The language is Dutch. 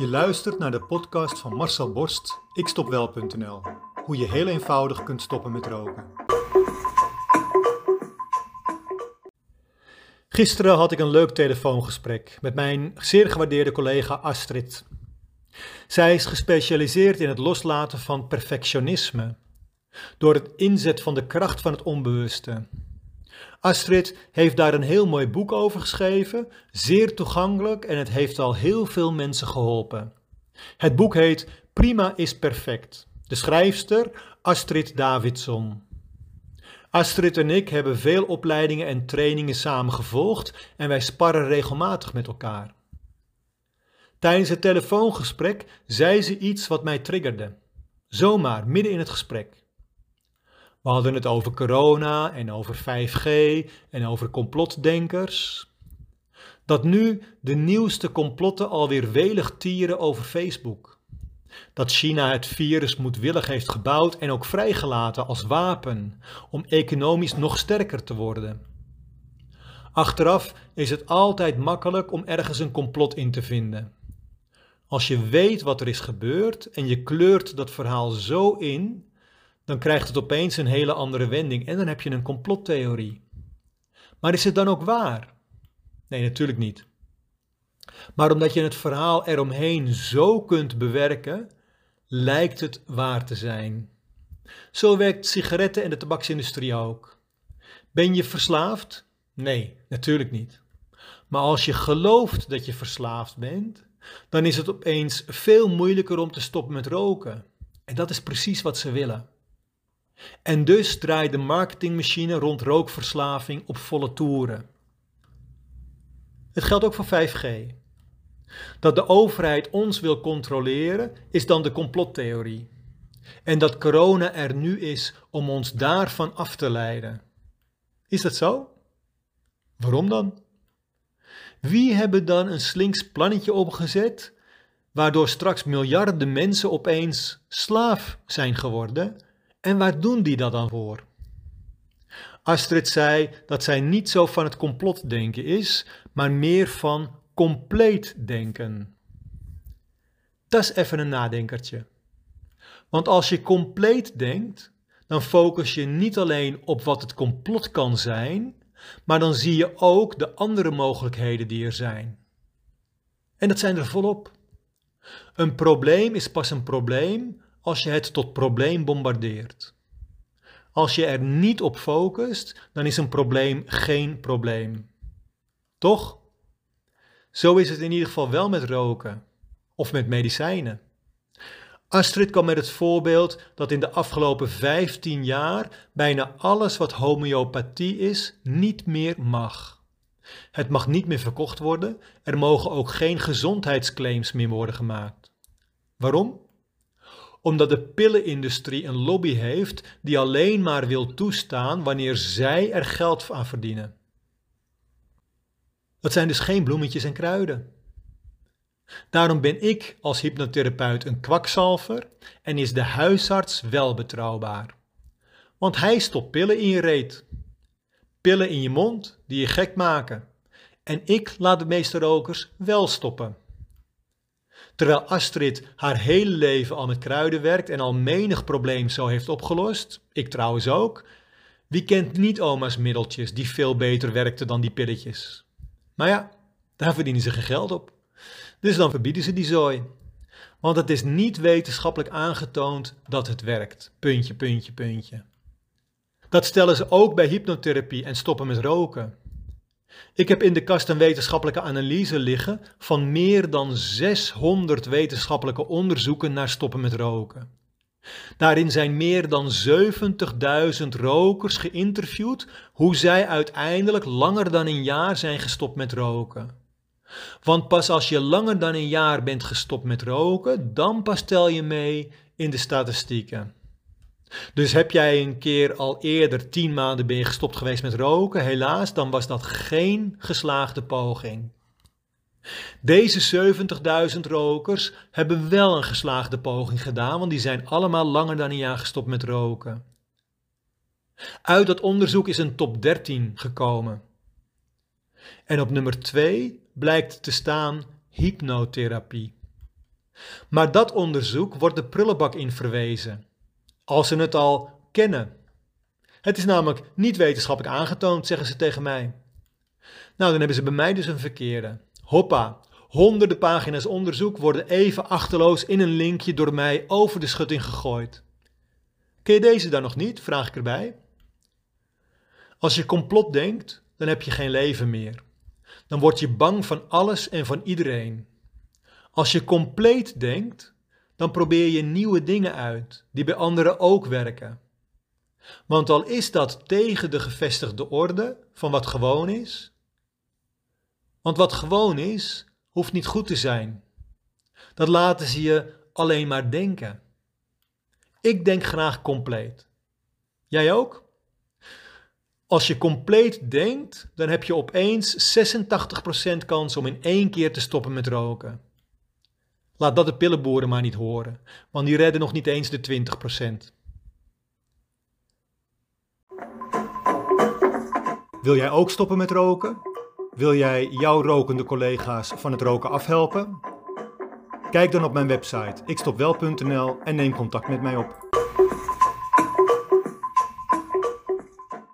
Je luistert naar de podcast van Marcel Borst, ikstopwel.nl. Hoe je heel eenvoudig kunt stoppen met roken. Gisteren had ik een leuk telefoongesprek met mijn zeer gewaardeerde collega Astrid. Zij is gespecialiseerd in het loslaten van perfectionisme door het inzet van de kracht van het onbewuste. Astrid heeft daar een heel mooi boek over geschreven, zeer toegankelijk en het heeft al heel veel mensen geholpen. Het boek heet Prima is perfect. De schrijfster Astrid Davidson. Astrid en ik hebben veel opleidingen en trainingen samen gevolgd en wij sparren regelmatig met elkaar. Tijdens het telefoongesprek zei ze iets wat mij triggerde. Zomaar, midden in het gesprek. We hadden het over corona en over 5G en over complotdenkers. Dat nu de nieuwste complotten alweer welig tieren over Facebook. Dat China het virus moedwillig heeft gebouwd en ook vrijgelaten als wapen om economisch nog sterker te worden. Achteraf is het altijd makkelijk om ergens een complot in te vinden. Als je weet wat er is gebeurd en je kleurt dat verhaal zo in, dan krijgt het opeens een hele andere wending en dan heb je een complottheorie. Maar is het dan ook waar? Nee, natuurlijk niet. Maar omdat je het verhaal eromheen zo kunt bewerken, lijkt het waar te zijn. Zo werkt sigaretten en de tabaksindustrie ook. Ben je verslaafd? Nee, natuurlijk niet. Maar als je gelooft dat je verslaafd bent, dan is het opeens veel moeilijker om te stoppen met roken. En dat is precies wat ze willen. En dus draait de marketingmachine rond rookverslaving op volle toeren. Het geldt ook voor 5G. Dat de overheid ons wil controleren is dan de complottheorie. En dat corona er nu is om ons daarvan af te leiden. Is dat zo? Waarom dan? Wie hebben dan een slinks plannetje opgezet waardoor straks miljarden mensen opeens slaaf zijn geworden en waar doen die dat dan voor? Astrid zei dat zij niet zo van het complotdenken is, maar meer van compleet denken. Dat is even een nadenkertje. Want als je compleet denkt, dan focus je niet alleen op wat het complot kan zijn, maar dan zie je ook de andere mogelijkheden die er zijn. En dat zijn er volop. Een probleem is pas een probleem als je het tot probleem bombardeert. Als je er niet op focust, dan is een probleem geen probleem. Toch? Zo is het in ieder geval wel met roken of met medicijnen. Astrid kwam met het voorbeeld dat in de afgelopen 15 jaar bijna alles wat homeopathie is niet meer mag. Het mag niet meer verkocht worden, er mogen ook geen gezondheidsclaims meer worden gemaakt. Waarom? Omdat de pillenindustrie een lobby heeft die alleen maar wil toestaan wanneer zij er geld aan verdienen. Dat zijn dus geen bloemetjes en kruiden. Daarom ben ik als hypnotherapeut een kwakzalver en is de huisarts wel betrouwbaar. Want hij stopt pillen in je reet. Pillen in je mond die je gek maken. En ik laat de meeste rokers wel stoppen. Terwijl Astrid haar hele leven al met kruiden werkt en al menig probleem zo heeft opgelost, ik trouwens ook, wie kent niet oma's middeltjes die veel beter werkten dan die pilletjes? Maar ja, daar verdienen ze geen geld op. Dus dan verbieden ze die zooi. Want het is niet wetenschappelijk aangetoond dat het werkt. Puntje, puntje, puntje. Dat stellen ze ook bij hypnotherapie en stoppen met roken. Ik heb in de kast een wetenschappelijke analyse liggen van meer dan 600 wetenschappelijke onderzoeken naar stoppen met roken. Daarin zijn meer dan 70.000 rokers geïnterviewd hoe zij uiteindelijk langer dan een jaar zijn gestopt met roken. Want pas als je langer dan een jaar bent gestopt met roken, dan pas tel je mee in de statistieken. Dus heb jij een keer al eerder tien maanden gestopt geweest met roken, helaas, dan was dat geen geslaagde poging. Deze 70.000 rokers hebben wel een geslaagde poging gedaan, want die zijn allemaal langer dan een jaar gestopt met roken. Uit dat onderzoek is een top 13 gekomen. En op nummer 2 blijkt te staan hypnotherapie. Maar dat onderzoek wordt de prullenbak in verwezen, als ze het al kennen. Het is namelijk niet wetenschappelijk aangetoond, zeggen ze tegen mij. Nou, dan hebben ze bij mij dus een verkeerde. Hoppa, honderden pagina's onderzoek worden even achterloos in een linkje door mij over de schutting gegooid. Ken je deze dan nog niet? Vraag ik erbij. Als je complot denkt, dan heb je geen leven meer. Dan word je bang van alles en van iedereen. Als je compleet denkt, dan probeer je nieuwe dingen uit die bij anderen ook werken. Want al is dat tegen de gevestigde orde van wat gewoon is, want wat gewoon is, hoeft niet goed te zijn. Dat laten ze je alleen maar denken. Ik denk graag compleet. Jij ook? Als je compleet denkt, dan heb je opeens 86% kans om in één keer te stoppen met roken. Laat dat de pillenboeren maar niet horen, want die redden nog niet eens de 20%. Wil jij ook stoppen met roken? Wil jij jouw rokende collega's van het roken afhelpen? Kijk dan op mijn website ikstopwel.nl en neem contact met mij op.